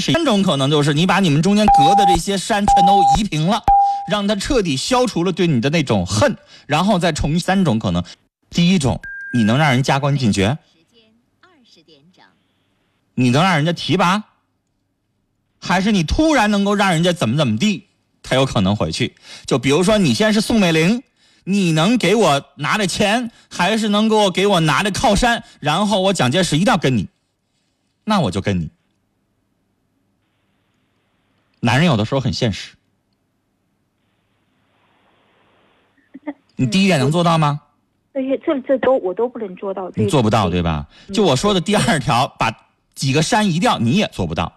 第三种可能就是你把你们中间隔的这些山全都移平了，让他彻底消除了对你的那种恨，然后再重三种可能。第一种，你能让人加官进爵，你能让人家提拔，还是你突然能够让人家怎么怎么地，他有可能回去。就比如说你现在是宋美龄。你能给我拿着钱，还是能够给我拿着靠山？然后我蒋介石一定要跟你，那我就跟你。男人有的时候很现实，你第一点能做到吗？这些这这都我都不能做到。你做不到对吧？就我说的第二条，把几个山移掉，你也做不到。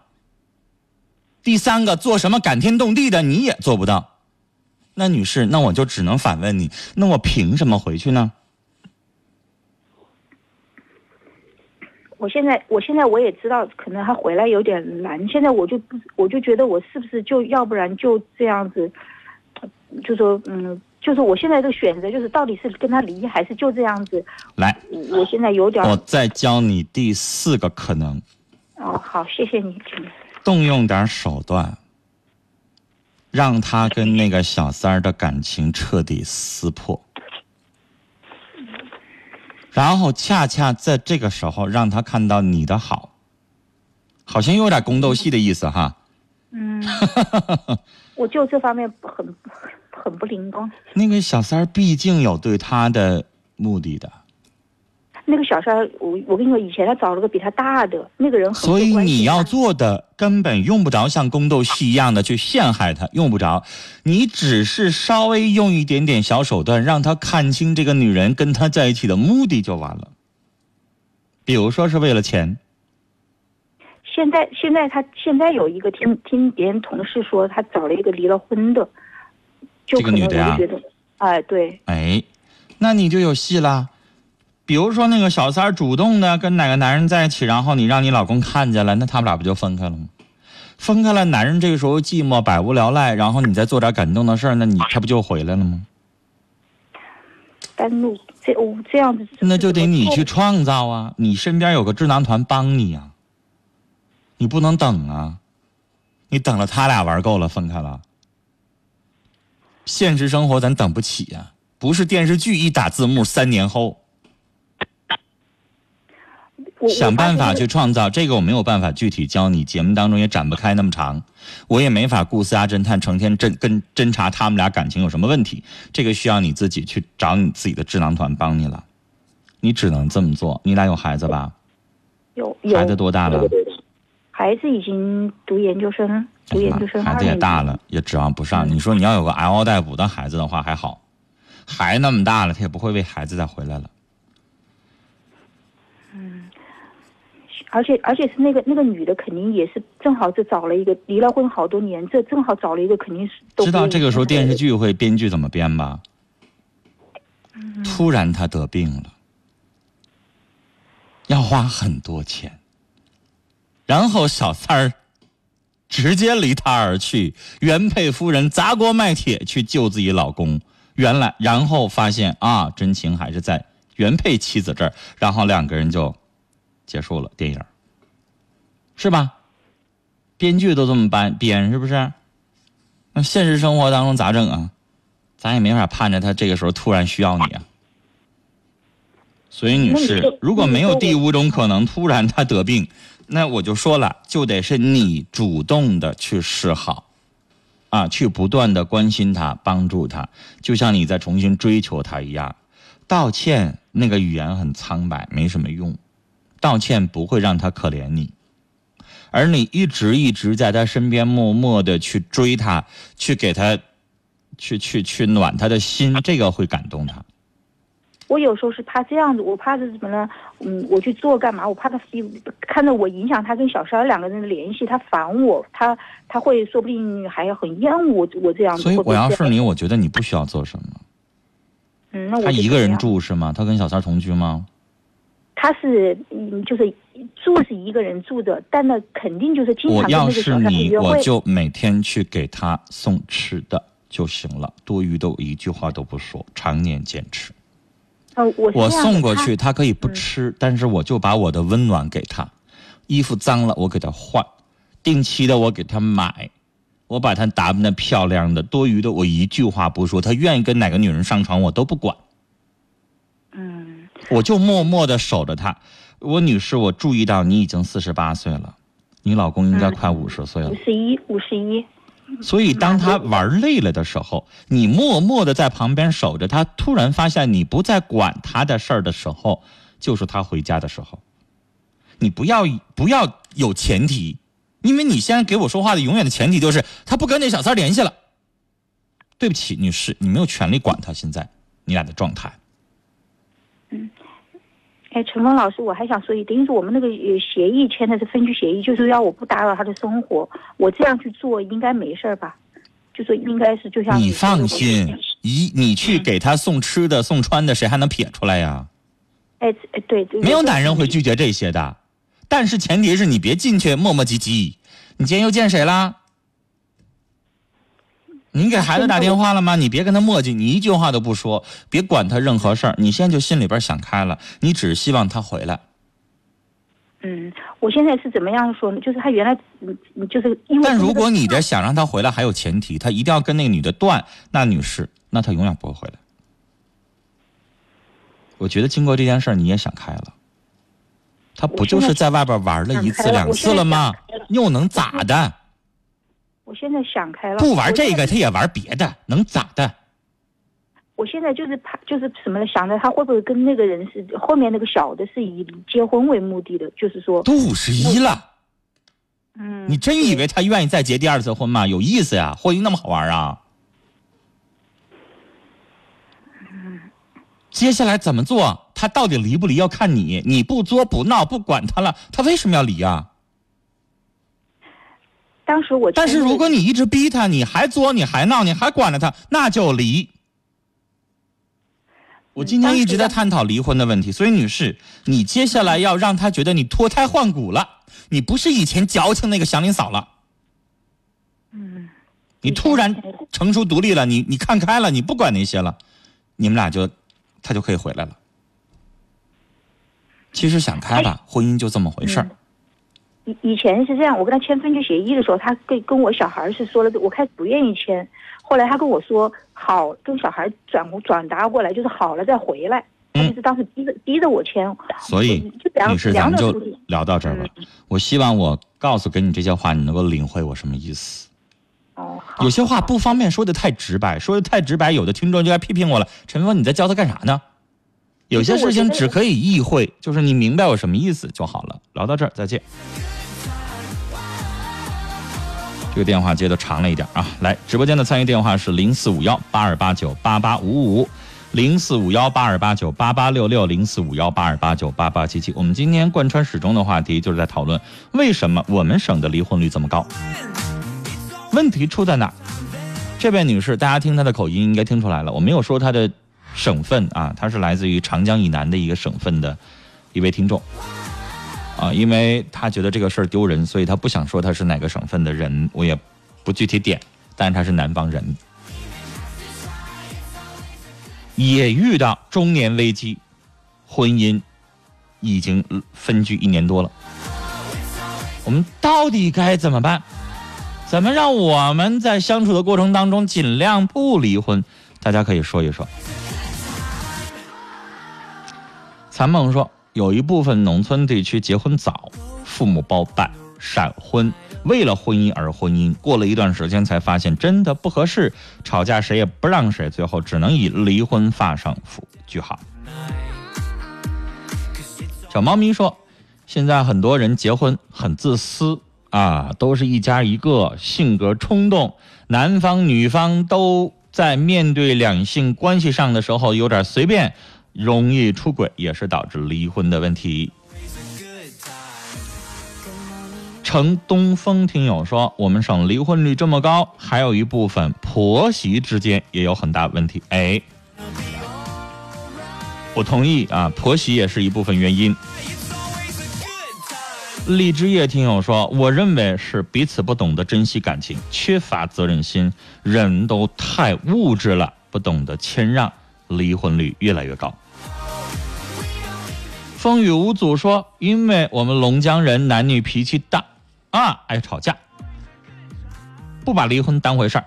第三个，做什么感天动地的，你也做不到。那女士，那我就只能反问你，那我凭什么回去呢？我现在，我现在我也知道，可能他回来有点难。现在我就不，我就觉得我是不是就要不然就这样子，就说嗯，就是我现在的选择就是到底是跟他离还是就这样子。来，我现在有点。我再教你第四个可能。哦，好，谢谢你。动用点手段。让他跟那个小三儿的感情彻底撕破，然后恰恰在这个时候让他看到你的好，好像有点宫斗戏的意思哈。嗯，我就这方面很很不灵光。那个小三儿毕竟有对他的目的的。那个小三，我我跟你说，以前他找了个比他大的那个人，所以你要做的根本用不着像宫斗戏一样的去陷害他，用不着，你只是稍微用一点点小手段，让他看清这个女人跟他在一起的目的就完了。比如说是为了钱。现在现在他现在有一个听听别人同事说，他找了一个离了婚的，这个女的呀，哎对，哎，那你就有戏了。比如说那个小三主动的跟哪个男人在一起，然后你让你老公看见了，那他们俩不就分开了吗？分开了，男人这个时候寂寞、百无聊赖，然后你再做点感动的事儿，那你他不就回来了吗？单路这我这样子，那就得你去创造啊！你身边有个智囊团帮你啊，你不能等啊！你等了他俩玩够了，分开了。现实生活咱等不起呀，不是电视剧一打字幕三年后。想办法去创造这个，我没有办法具体教你，节目当中也展不开那么长，我也没法雇私家侦探成天侦跟侦查他们俩感情有什么问题，这个需要你自己去找你自己的智囊团帮你了，你只能这么做。你俩有孩子吧？有，孩子多大了？孩子已经读研究生，读研究生，孩子也大了，也指望不上。你说你要有个嗷嗷待哺的孩子的话还好，孩子那么大了，他也不会为孩子再回来了。而且而且是那个那个女的，肯定也是正好是找了一个离了婚好多年，这正好找了一个，肯定是知道这个时候电视剧会编剧怎么编吧？突然他得病了，要花很多钱，然后小三儿直接离他而去，原配夫人砸锅卖铁去救自己老公，原来然后发现啊，真情还是在原配妻子这儿，然后两个人就。结束了电影，是吧？编剧都这么编编，是不是？那现实生活当中咋整啊？咱也没法盼着他这个时候突然需要你啊。所以，女士，如果没有第五种可能，突然他得病，那我就说了，就得是你主动的去示好，啊，去不断的关心他，帮助他，就像你在重新追求他一样。道歉那个语言很苍白，没什么用。道歉不会让他可怜你，而你一直一直在他身边默默的去追他，去给他，去去去暖他的心，这个会感动他。我有时候是怕这样子，我怕是什么呢？嗯，我去做干嘛？我怕他看着我影响他跟小三两个人的联系，他烦我，他他会说不定还很厌恶我这样子。所以我要是你，我觉得你不需要做什么。嗯，那我他一个人住是吗？他跟小三同居吗？他是嗯，就是住是一个人住的，但那肯定就是经常我要是你，我就每天去给他送吃的就行了，多余的一句话都不说，常年坚持。呃，我我送过去，他可以不吃，但是我就把我的温暖给他，衣服脏了我给他换，定期的我给他买，我把他打扮的漂亮的，多余的我一句话不说，他愿意跟哪个女人上床我都不管，嗯我就默默的守着他。我女士，我注意到你已经四十八岁了，你老公应该快五十岁了五，十一五十一，所以当他玩累了的时候，你默默的在旁边守着他，突然发现你不再管他的事儿的时候，就是他回家的时候。你不要不要有前提，因为你现在给我说话的永远的前提就是他不跟那小三联系了。对不起，女士，你没有权利管他现在你俩的状态。哎，陈峰老师，我还想说一点，就是我们那个呃协议签的是分居协议，就是要我不打扰他的生活，我这样去做应该没事儿吧？就说应该是就像你放心，一你去给他送吃的送穿的，谁还能撇出来呀？哎哎对，对没有男人会拒绝这些的，但是前提是你别进去磨磨唧唧。你今天又见谁啦？你给孩子打电话了吗？你别跟他磨叽，你一句话都不说，别管他任何事儿。你现在就心里边想开了，你只是希望他回来。嗯，我现在是怎么样说呢？就是他原来就是因为但如果你的想让他回来，还有前提，他一定要跟那个女的断，那女士，那他永远不会回来。我觉得经过这件事儿，你也想开了。他不就是在外边玩了一次两次了吗？又能咋的？我现在想开了，不玩这个，他也玩别的，能咋的？我现在就是怕，就是什么呢？想着他会不会跟那个人是后面那个小的是以结婚为目的的，就是说，都五十一了，嗯，你真以为他愿意再结第二次婚吗？有意思呀，婚姻那么好玩啊？接下来怎么做？他到底离不离要看你，你不作不闹不管他了，他为什么要离啊？当时我但是如果你一直逼他，你还作，你还闹，你还管着他，那就离。我今天一直在探讨离婚的问题，所以女士，你接下来要让他觉得你脱胎换骨了，你不是以前矫情那个祥林嫂了，嗯，你突然成熟独立了，你你看开了，你不管那些了，你们俩就，他就可以回来了。其实想开吧，婚姻就这么回事儿。以以前是这样，我跟他签分居协议的时候，他跟跟我小孩是说了，我开始不愿意签，后来他跟我说好，跟小孩转转达过来，就是好了再回来，他就是当时逼着逼着我签，所以女士，咱们就聊到这儿吧。我希望我告诉给你这些话，你能够领会我什么意思。哦，有些话不方便说的太直白，说的太直白，有的听众就该批评我了。陈峰，你在教他干啥呢？有些事情只可以意会，就是你明白我什么意思就好了。聊到这儿，再见。这个电话接的长了一点啊，来，直播间的参与电话是零四五幺八二八九八八五五，零四五幺八二八九八八六六，零四五幺八二八九八八七七。我们今天贯穿始终的话题就是在讨论为什么我们省的离婚率这么高，问题出在哪？这位女士，大家听她的口音应该听出来了，我没有说她的省份啊，她是来自于长江以南的一个省份的一位听众。啊，因为他觉得这个事儿丢人，所以他不想说他是哪个省份的人，我也不具体点，但是他是南方人，也遇到中年危机，婚姻已经分居一年多了，我们到底该怎么办？怎么让我们在相处的过程当中尽量不离婚？大家可以说一说。残梦说。有一部分农村地区结婚早，父母包办闪婚，为了婚姻而婚姻，过了一段时间才发现真的不合适，吵架谁也不让谁，最后只能以离婚发上符句号。小猫咪说，现在很多人结婚很自私啊，都是一家一个，性格冲动，男方女方都在面对两性关系上的时候有点随便。容易出轨也是导致离婚的问题。程东风听友说，我们省离婚率这么高，还有一部分婆媳之间也有很大问题。哎，我同意啊，婆媳也是一部分原因。荔枝叶听友说，我认为是彼此不懂得珍惜感情，缺乏责任心，人都太物质了，不懂得谦让，离婚率越来越高。风雨无阻说：“因为我们龙江人男女脾气大，啊，爱吵架，不把离婚当回事儿。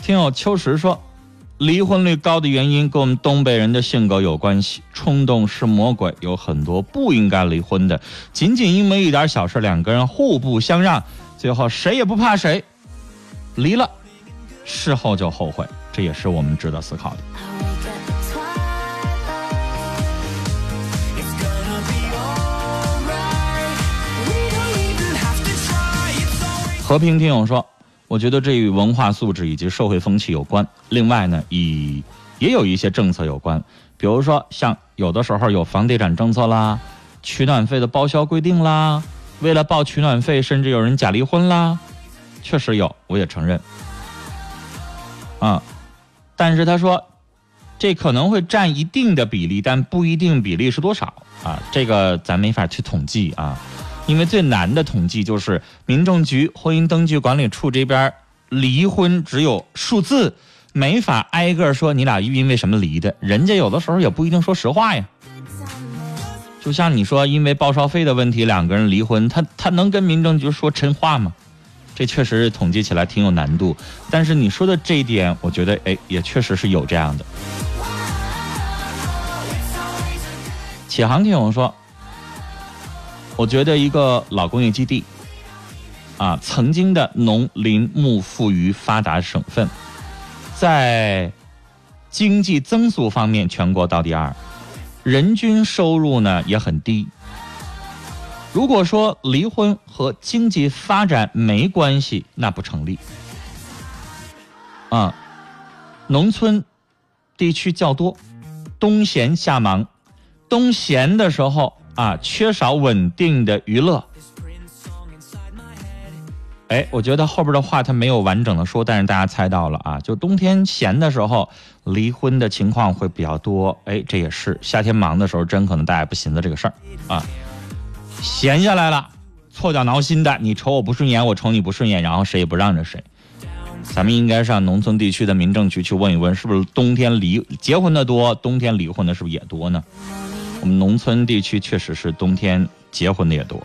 听友秋实说，离婚率高的原因跟我们东北人的性格有关系，冲动是魔鬼，有很多不应该离婚的，仅仅因为一点小事，两个人互不相让，最后谁也不怕谁，离了，事后就后悔，这也是我们值得思考的。和平听友说。我觉得这与文化素质以及社会风气有关。另外呢，以也有一些政策有关，比如说像有的时候有房地产政策啦，取暖费的报销规定啦，为了报取暖费，甚至有人假离婚啦，确实有，我也承认。啊，但是他说，这可能会占一定的比例，但不一定比例是多少啊，这个咱没法去统计啊。因为最难的统计就是民政局婚姻登记管理处这边离婚只有数字，没法挨个说你俩因为什么离的，人家有的时候也不一定说实话呀。就像你说因为报销费的问题两个人离婚，他他能跟民政局说真话吗？这确实统计起来挺有难度。但是你说的这一点，我觉得哎也确实是有这样的。启航听我说。我觉得一个老工业基地，啊，曾经的农林牧富渔发达省份，在经济增速方面全国倒第二，人均收入呢也很低。如果说离婚和经济发展没关系，那不成立。啊，农村地区较多，冬闲夏忙，冬闲的时候。啊，缺少稳定的娱乐。哎，我觉得后边的话他没有完整的说，但是大家猜到了啊，就冬天闲的时候，离婚的情况会比较多。哎，这也是夏天忙的时候，真可能大家不寻思这个事儿啊。闲下来了，搓脚挠心的，你瞅我不顺眼，我瞅你不顺眼，然后谁也不让着谁。咱们应该上农村地区的民政局去问一问，是不是冬天离结婚的多，冬天离婚的是不是也多呢？我们农村地区确实是冬天结婚的也多。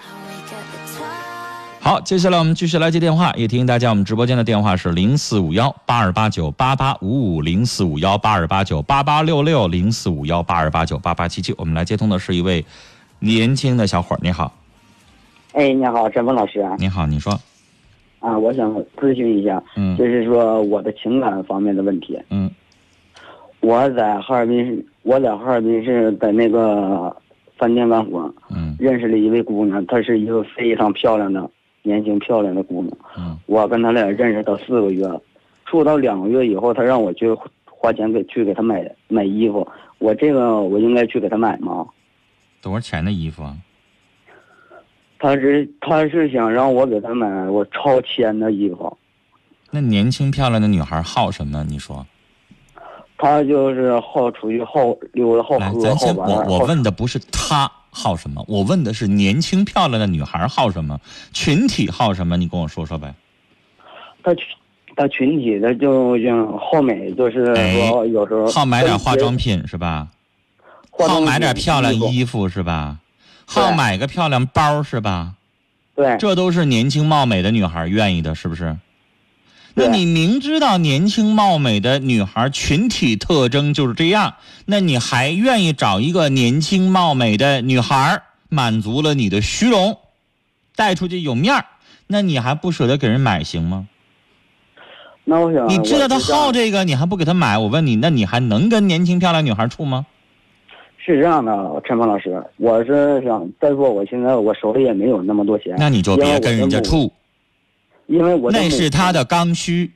好，接下来我们继续来接电话，也提醒大家，我们直播间的电话是零四五幺八二八九八八五五零四五幺八二八九八八六六零四五幺八二八九八八七七。我们来接通的是一位年轻的小伙儿，你好。哎，你好，陈峰老师。你好，你说。啊，我想咨询一下，嗯，就是说我的情感方面的问题。嗯。我在哈尔滨市。我在哈尔滨市在那个饭店干活，嗯，认识了一位姑娘，她是一个非常漂亮的、年轻漂亮的姑娘，嗯，我跟她俩认识到四个月，处到两个月以后，她让我去花钱给去给她买买衣服，我这个我应该去给她买吗？多少钱的衣服啊？他是他是想让我给他买我超千的衣服。那年轻漂亮的女孩好什么？你说？他就是好出去好溜达好喝咱先我我问的不是他好什么，我问的是年轻漂亮的女孩好什么，群体好什么？你跟我说说呗。他群他群体的就像好美，就是说有时候好买点化妆品是吧？好买点漂亮衣服是吧？好买个漂亮包是吧？对，这都是年轻貌美的女孩愿意的，是不是？那你明知道年轻貌美的女孩群体特征就是这样，那你还愿意找一个年轻貌美的女孩，满足了你的虚荣，带出去有面儿，那你还不舍得给人买行吗？那我想，你知道她好这个，你还不给她买？我问你，那你还能跟年轻漂亮女孩处吗？是这样的，陈峰老师，我是想再说，我现在我手里也没有那么多钱，那你就别跟人家处。因为我那是他的刚需，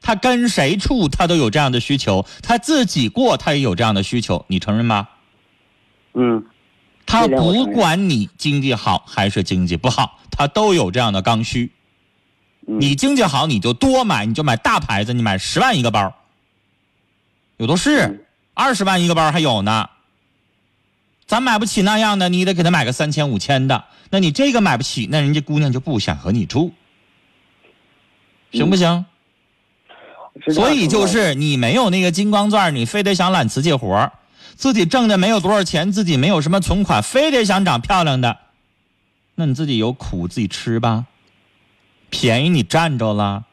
他跟谁处他都有这样的需求，他自己过他也有这样的需求，你承认吗？嗯，他不管你经济好还是经济不好，他都有这样的刚需。你经济好你就多买，你就买大牌子，你买十万一个包，有的是，二十万一个包还有呢。咱买不起那样的，你得给他买个三千五千的。那你这个买不起，那人家姑娘就不想和你住。行不行？所以就是你没有那个金光钻，你非得想揽瓷器活自己挣的没有多少钱，自己没有什么存款，非得想找漂亮的，那你自己有苦自己吃吧，便宜你占着了，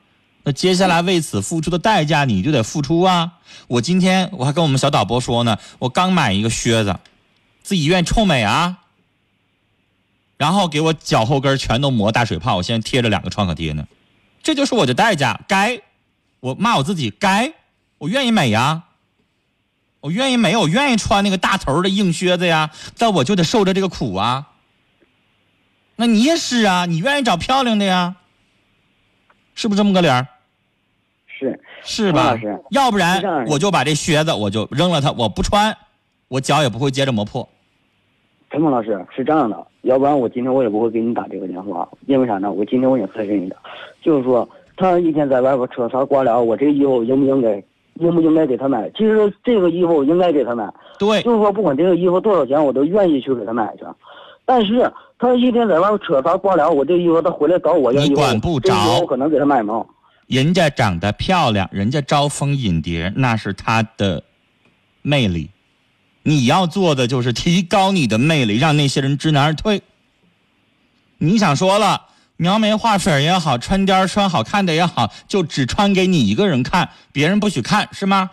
那接下来为此付出的代价你就得付出啊！我今天我还跟我们小导播说呢，我刚买一个靴子，自己愿意臭美啊，然后给我脚后跟全都磨大水泡，我现在贴着两个创可贴呢，这就是我的代价，该，我骂我自己该，我愿意美呀，我愿意美，我愿意穿那个大头的硬靴子呀，但我就得受着这个苦啊。那你也是啊，你愿意找漂亮的呀，是不是这么个理儿？是是吧？要不然我就把这靴子我就扔了它，我不穿，我脚也不会接着磨破。陈峰老师是这样的，要不然我今天我也不会给你打这个电话，因为啥呢？我今天我也咨询一下，就是说他一天在外边扯啥瓜聊，我这衣服应不应该应不应该给他买？其实这个衣服我应该给他买，对，就是说不管这个衣服多少钱，我都愿意去给他买去。但是他一天在外边扯啥瓜聊，我这衣服他回来找我要你衣服，管不着我可能给他买吗？人家长得漂亮，人家招蜂引蝶，那是他的魅力。你要做的就是提高你的魅力，让那些人知难而退。你想说了，描眉画粉也好，穿貂穿好看的也好，就只穿给你一个人看，别人不许看，是吗？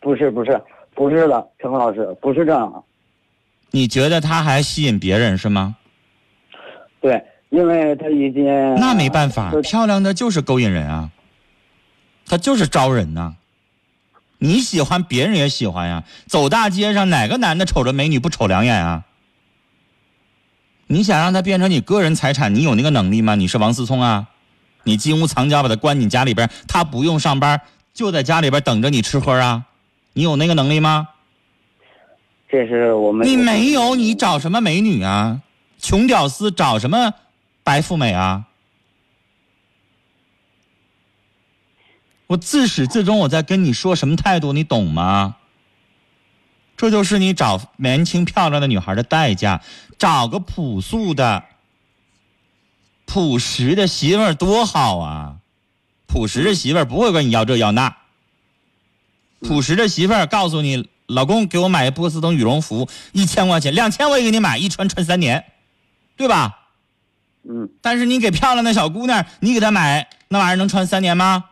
不是不是不是的，陈峰老师不是这样的。你觉得他还吸引别人是吗？对，因为他已经那没办法，漂亮的就是勾引人啊，她就是招人呐、你喜欢，别人也喜欢呀。走大街上，哪个男的瞅着美女不瞅两眼啊？你想让她变成你个人财产，你有那个能力吗？你是王思聪啊？你金屋藏娇把她关你家里边，她不用上班，就在家里边等着你吃喝啊？你有那个能力吗？这是我们你没有，你找什么美女啊？穷屌丝找什么白富美啊？我自始至终我在跟你说什么态度，你懂吗？这就是你找年轻漂亮的女孩的代价。找个朴素的、朴实的媳妇儿多好啊！朴实的媳妇儿不会跟你要这要那。朴实的媳妇儿告诉你，老公给我买一波司登羽绒服，一千块钱，两千我也给你买，一穿穿三年，对吧？嗯。但是你给漂亮的小姑娘，你给她买那玩意儿能穿三年吗？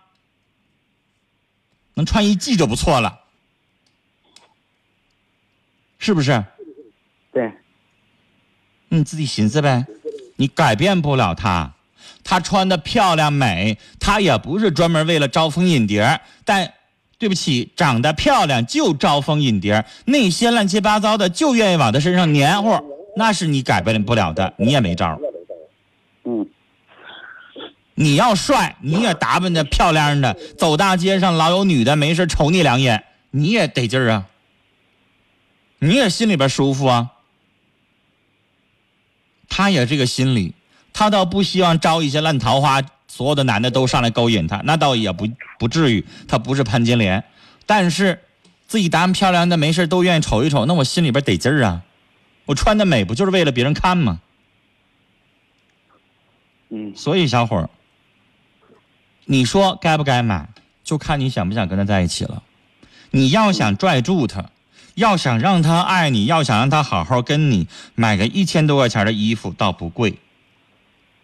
能穿一季就不错了，是不是？对。你自己寻思呗，你改变不了她，她穿的漂亮美，她也不是专门为了招蜂引蝶，但对不起，长得漂亮就招蜂引蝶，那些乱七八糟的就愿意往她身上黏糊，那是你改变不了的，你也没招儿。嗯你要帅，你也打扮的漂亮的，走大街上老有女的没事瞅你两眼，你也得劲儿啊，你也心里边舒服啊。他也这个心理，他倒不希望招一些烂桃花，所有的男的都上来勾引他，那倒也不不至于，他不是潘金莲，但是自己打扮漂亮的没事都愿意瞅一瞅，那我心里边得劲儿啊，我穿的美不就是为了别人看吗？嗯所以小伙儿，你说该不该买，就看你想不想跟他在一起了。你要想拽住他，要想让他爱你，要想让他好好跟你，买个一千多块钱的衣服倒不贵。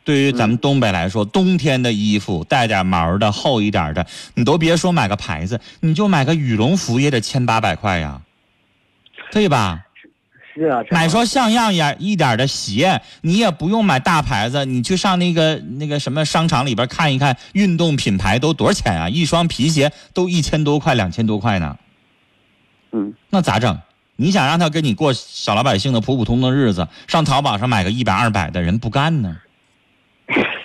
对于咱们东北来说，冬天的衣服带点毛的、厚一点的，你都别说买个牌子，你就买个羽绒服也得千八百块呀，对吧？是啊，买双像样点一点的鞋，你也不用买大牌子，你去上那个那个什么商场里边看一看，运动品牌都多少钱啊？一双皮鞋都一千多块、两千多块呢，嗯那咋整？你想让他跟你过小老百姓的普普通通的日子，上淘宝上买个一百二百的人不干呢？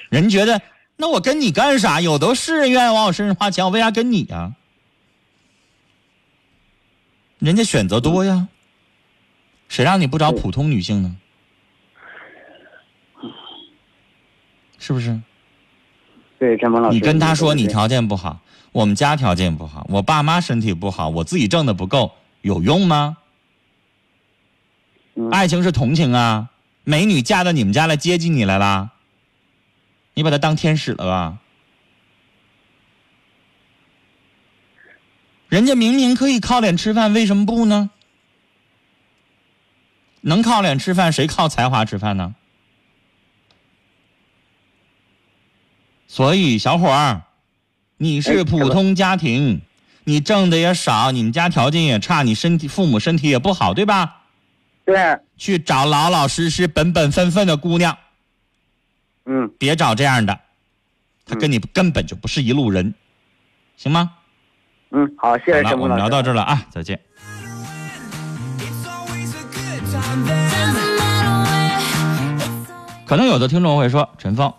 人觉得那我跟你干啥？有的是人愿意往我身上花钱，我为啥跟你呀、人家选择多呀，谁让你不找普通女性呢？是不是？对你跟他说你条件不好，我们家条件不好，我爸妈身体不好，我自己挣的不够，有用吗？嗯爱情是同情啊，美女嫁到你们家来接济你来啦，你把她当天使了吧？人家明明可以靠脸吃饭，为什么不呢？能靠脸吃饭，谁靠才华吃饭呢？所以，小伙儿，你是普通家庭，你挣的也少，你们家条件也差，你身体父母身体也不好，对吧？对，去找老老实实、本本分分的姑娘，嗯，别找这样的，他跟你根本就不是一路人，行吗？嗯，好，谢谢好了，我们聊到这儿了啊，再见。可能有的听众会说，陈峰，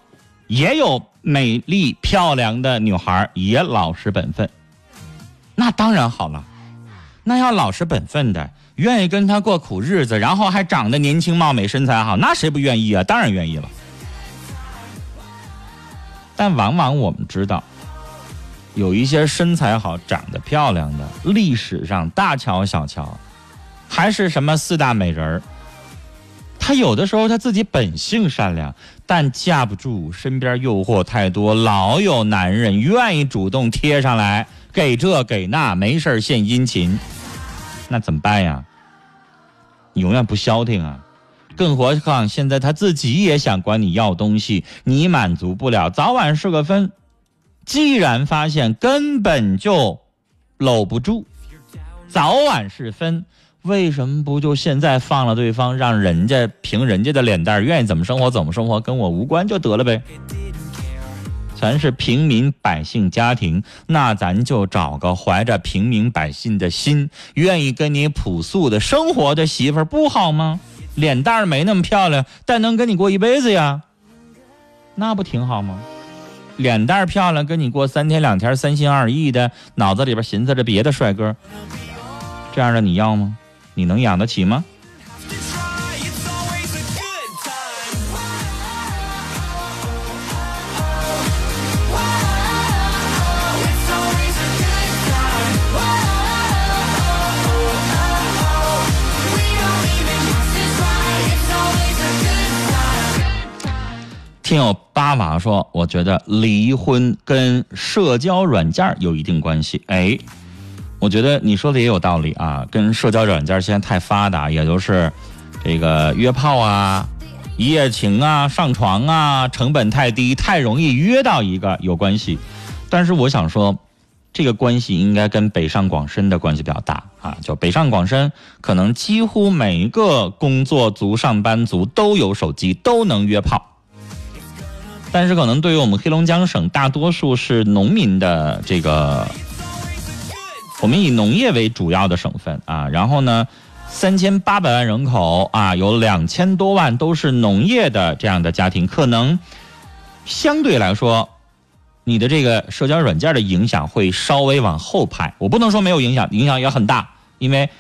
也有美丽漂亮的女孩也老实本分，那当然好了，那要老实本分的，愿意跟他过苦日子，然后还长得年轻貌美、身材好，那谁不愿意啊？当然愿意了。但往往我们知道，有一些身材好、长得漂亮的，历史上大乔小乔，还是什么四大美人儿。她有的时候她自己本性善良，但架不住身边诱惑太多，老有男人愿意主动贴上来，给这给那，没事献殷勤，那怎么办呀？你永远不消停啊！更何况现在她自己也想管你要东西，你满足不了，早晚是个分。既然发现根本就搂不住，早晚是分。为什么不就现在放了对方，让人家凭人家的脸蛋愿意怎么生活怎么生活，跟我无关就得了呗？咱是平民百姓家庭，那咱就找个怀着平民百姓的心，愿意跟你朴素的生活的媳妇儿不好吗？脸蛋没那么漂亮，但能跟你过一辈子呀，那不挺好吗？脸蛋漂亮，跟你过三天两天三心二意的，脑子里边寻思着别的帅哥，这样的你要吗？你能养得起吗？听友八娃说，我觉得离婚跟社交软件有一定关系。哎。我觉得你说的也有道理啊，跟社交软件现在太发达，也就是这个约炮啊、一夜情啊、上床啊，成本太低，太容易约到一个有关系。但是我想说，这个关系应该跟北上广深的关系比较大啊，就北上广深可能几乎每一个工作族、上班族都有手机，都能约炮。但是可能对于我们黑龙江省大多数是农民的这个。我们以农业为主要的省份啊，然后呢，三千八百万人口啊，有两千多万都是农业的这样的家庭，可能相对来说，你的这个社交软件的影响会稍微往后排。我不能说没有影响，影响也很大，因为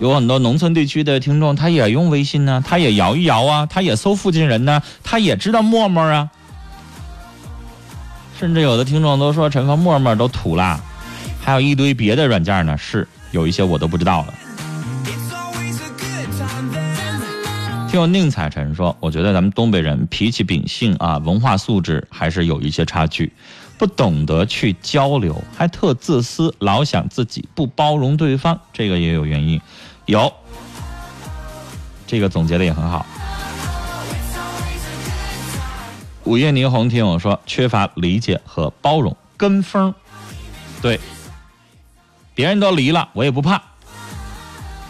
有很多农村地区的听众，他也用微信呢，他也摇一摇啊，他也搜附近人呢，他也知道陌陌啊，甚至有的听众都说陈芳陌陌都土了。还有一堆别的软件呢，是有一些我都不知道了。听宁采臣说，我觉得咱们东北人脾气秉性啊，文化素质还是有一些差距，不懂得去交流，还特自私，老想自己，不包容对方，这个也有原因。有，这个总结的也很好。午夜霓虹听我说，缺乏理解和包容，跟风，对。别人都离了，我也不怕。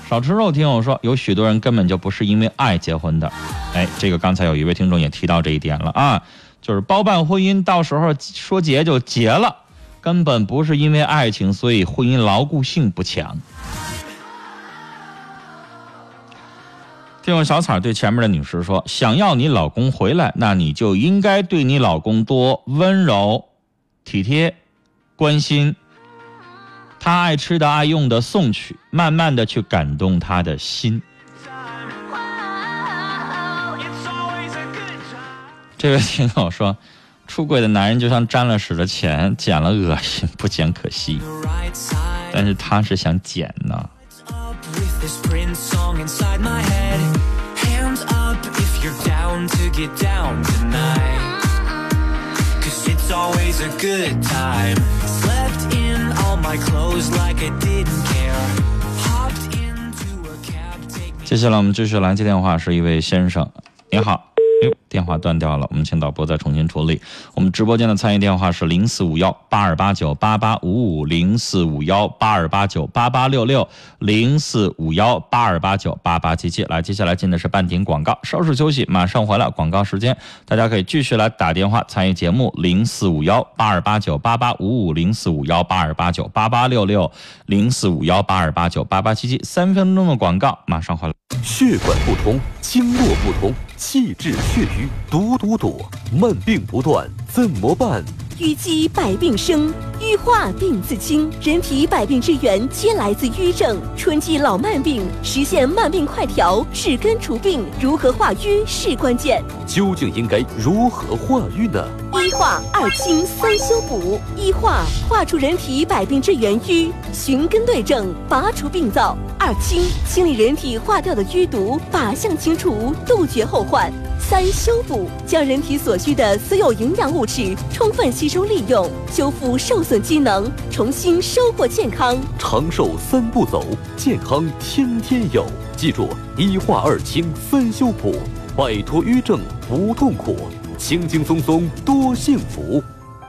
少吃肉，听我说，有许多人根本就不是因为爱结婚的。哎，这个刚才有一位听众也提到这一点了啊，就是包办婚姻，到时候说结就结了，根本不是因为爱情，所以婚姻牢固性不强。听我小彩对前面的女士说，想要你老公回来，那你就应该对你老公多温柔、体贴、关心。他爱吃的、爱用的送去，慢慢的去感动他的心。这位听友说，出轨的男人就像沾了屎的钱，捡了恶心，不捡可惜。但是他是想捡呢。接下来我们继续来接电话，是一位先生，您好。电话断掉了，我们请导播再重新处理。我们直播间的参与电话是零四五幺八二八九八八五五零四五幺八二八九八八六六零四五幺八二八九八八七七。来，接下来进的是半点广告，稍事休息，马上回来。广告时间，大家可以继续来打电话参与节目，零四五幺八二八九八八五五零四五幺八二八九八八六六零四五幺八二八九八八七七。三分钟的广告，马上回来。血管不通，经络不通。气滞血瘀，堵堵堵，慢病不断，怎么办？淤积百病生，淤化病自清。人体百病之源皆来自瘀症。春季老慢病，实现慢病快调，治根除病。如何化瘀是关键。究竟应该如何化瘀呢？一化二清三修补。一化化除人体百病之源瘀，寻根对症，拔除病灶。二清清理人体化掉的淤毒，靶向清除，杜绝后患。三修补将人体所需的所有营养物质充分吸收利用，修复受损机能，重新收获健康。长寿三步走，健康天天有。记住，一化二清三修补，摆脱瘀症不痛苦，轻轻松松多幸福。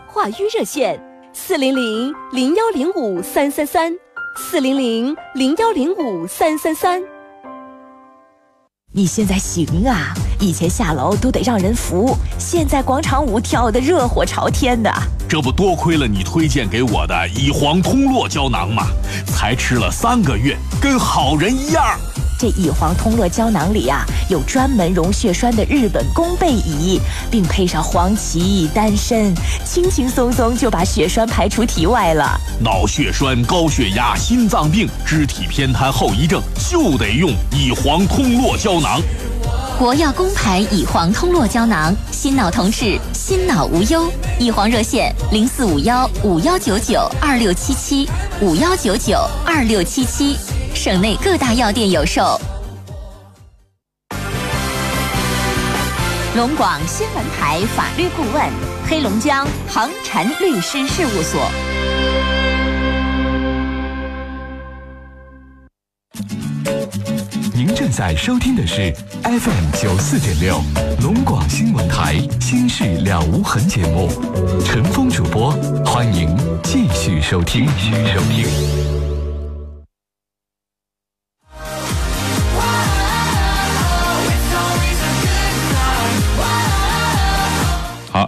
化瘀热线：四零零零幺零五三三三，四零零零幺零五三三三。你现在行啊！以前下楼都得让人扶，现在广场舞跳得热火朝天的。这不多亏了你推荐给我的乙黄通络胶囊吗？才吃了三个月，跟好人一样。这乙黄通络胶囊里啊，有专门溶血栓的日本弓背椅，并配上黄芪、丹参，轻轻松松就把血栓排出体外了。脑血栓、高血压、心脏病、肢体偏瘫后遗症，就得用乙黄通络胶囊。国药公牌乙黄通络胶囊，心脑同治，心脑无忧。乙黄热线：零四五幺五幺九九二六七七五幺九九二六七七。省内各大药店有售。龙广新闻台法律顾问，黑龙江恒辰律师事务所。您正在收听的是 FM 九四点六龙广新闻台《心事了无痕》节目，陈峰主播，欢迎继续收听。继续收听。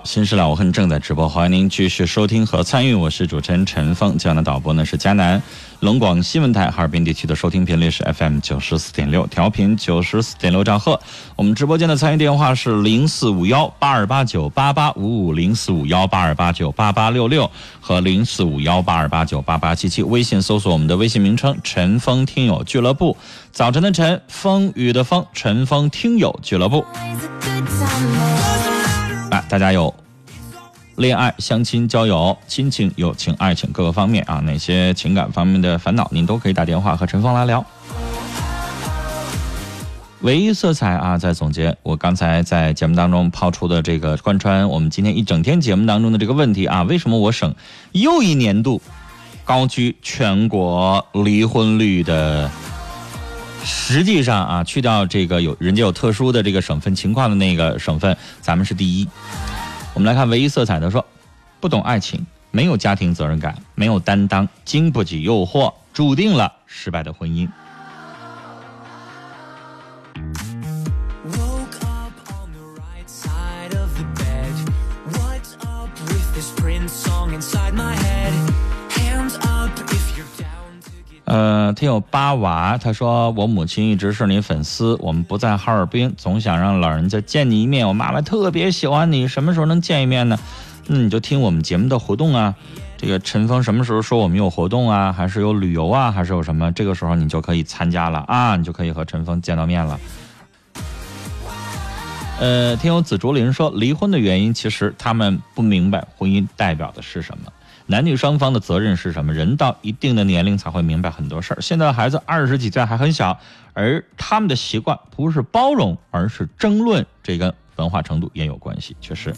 新事了无痕正在直播，欢迎您继续收听和参与。我是主持人陈峰，今晚的导播呢是佳南，龙广新闻台哈尔滨地区的收听频率是 FM 九十四点六，调频九十四点六兆赫。我们直播间的参与电话是零四五幺八二八九八八五五零四五幺八二八九八八六六和零四五幺八二八九八八七七。微信搜索我们的微信名称“陈峰听友俱乐部”，早晨的晨，风雨的风，陈峰听友俱乐部。哎，大家有恋爱、相亲、交友、亲情、友情、爱情各个方面啊，哪些情感方面的烦恼，您都可以打电话和陈峰来聊。唯一色彩啊，在总结我刚才在节目当中抛出的这个贯穿我们今天一整天节目当中的这个问题啊，为什么我省又一年度高居全国离婚率的？实际上啊，去掉这个有人家有特殊的这个省份情况的那个省份，咱们是第一。我们来看唯一色彩的说，不懂爱情，没有家庭责任感，没有担当，经不起诱惑，注定了失败的婚姻。呃，听友八娃他说，我母亲一直是你粉丝，我们不在哈尔滨，总想让老人家见你一面。我妈妈特别喜欢你，什么时候能见一面呢？那你就听我们节目的活动啊。这个陈峰什么时候说我们有活动啊？还是有旅游啊？还是有什么？这个时候你就可以参加了啊，你就可以和陈峰见到面了。呃，听友紫竹林说，离婚的原因其实他们不明白婚姻代表的是什么。男女双方的责任是什么？人到一定的年龄才会明白很多事儿。现在的孩子二十几岁还很小，而他们的习惯不是包容，而是争论，这跟文化程度也有关系。确实。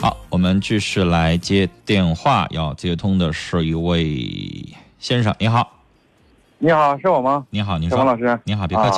好，我们继续来接电话，要接通的是一位先生，你好。你好，是我吗？你好，你说。小王老师，你好，别客气。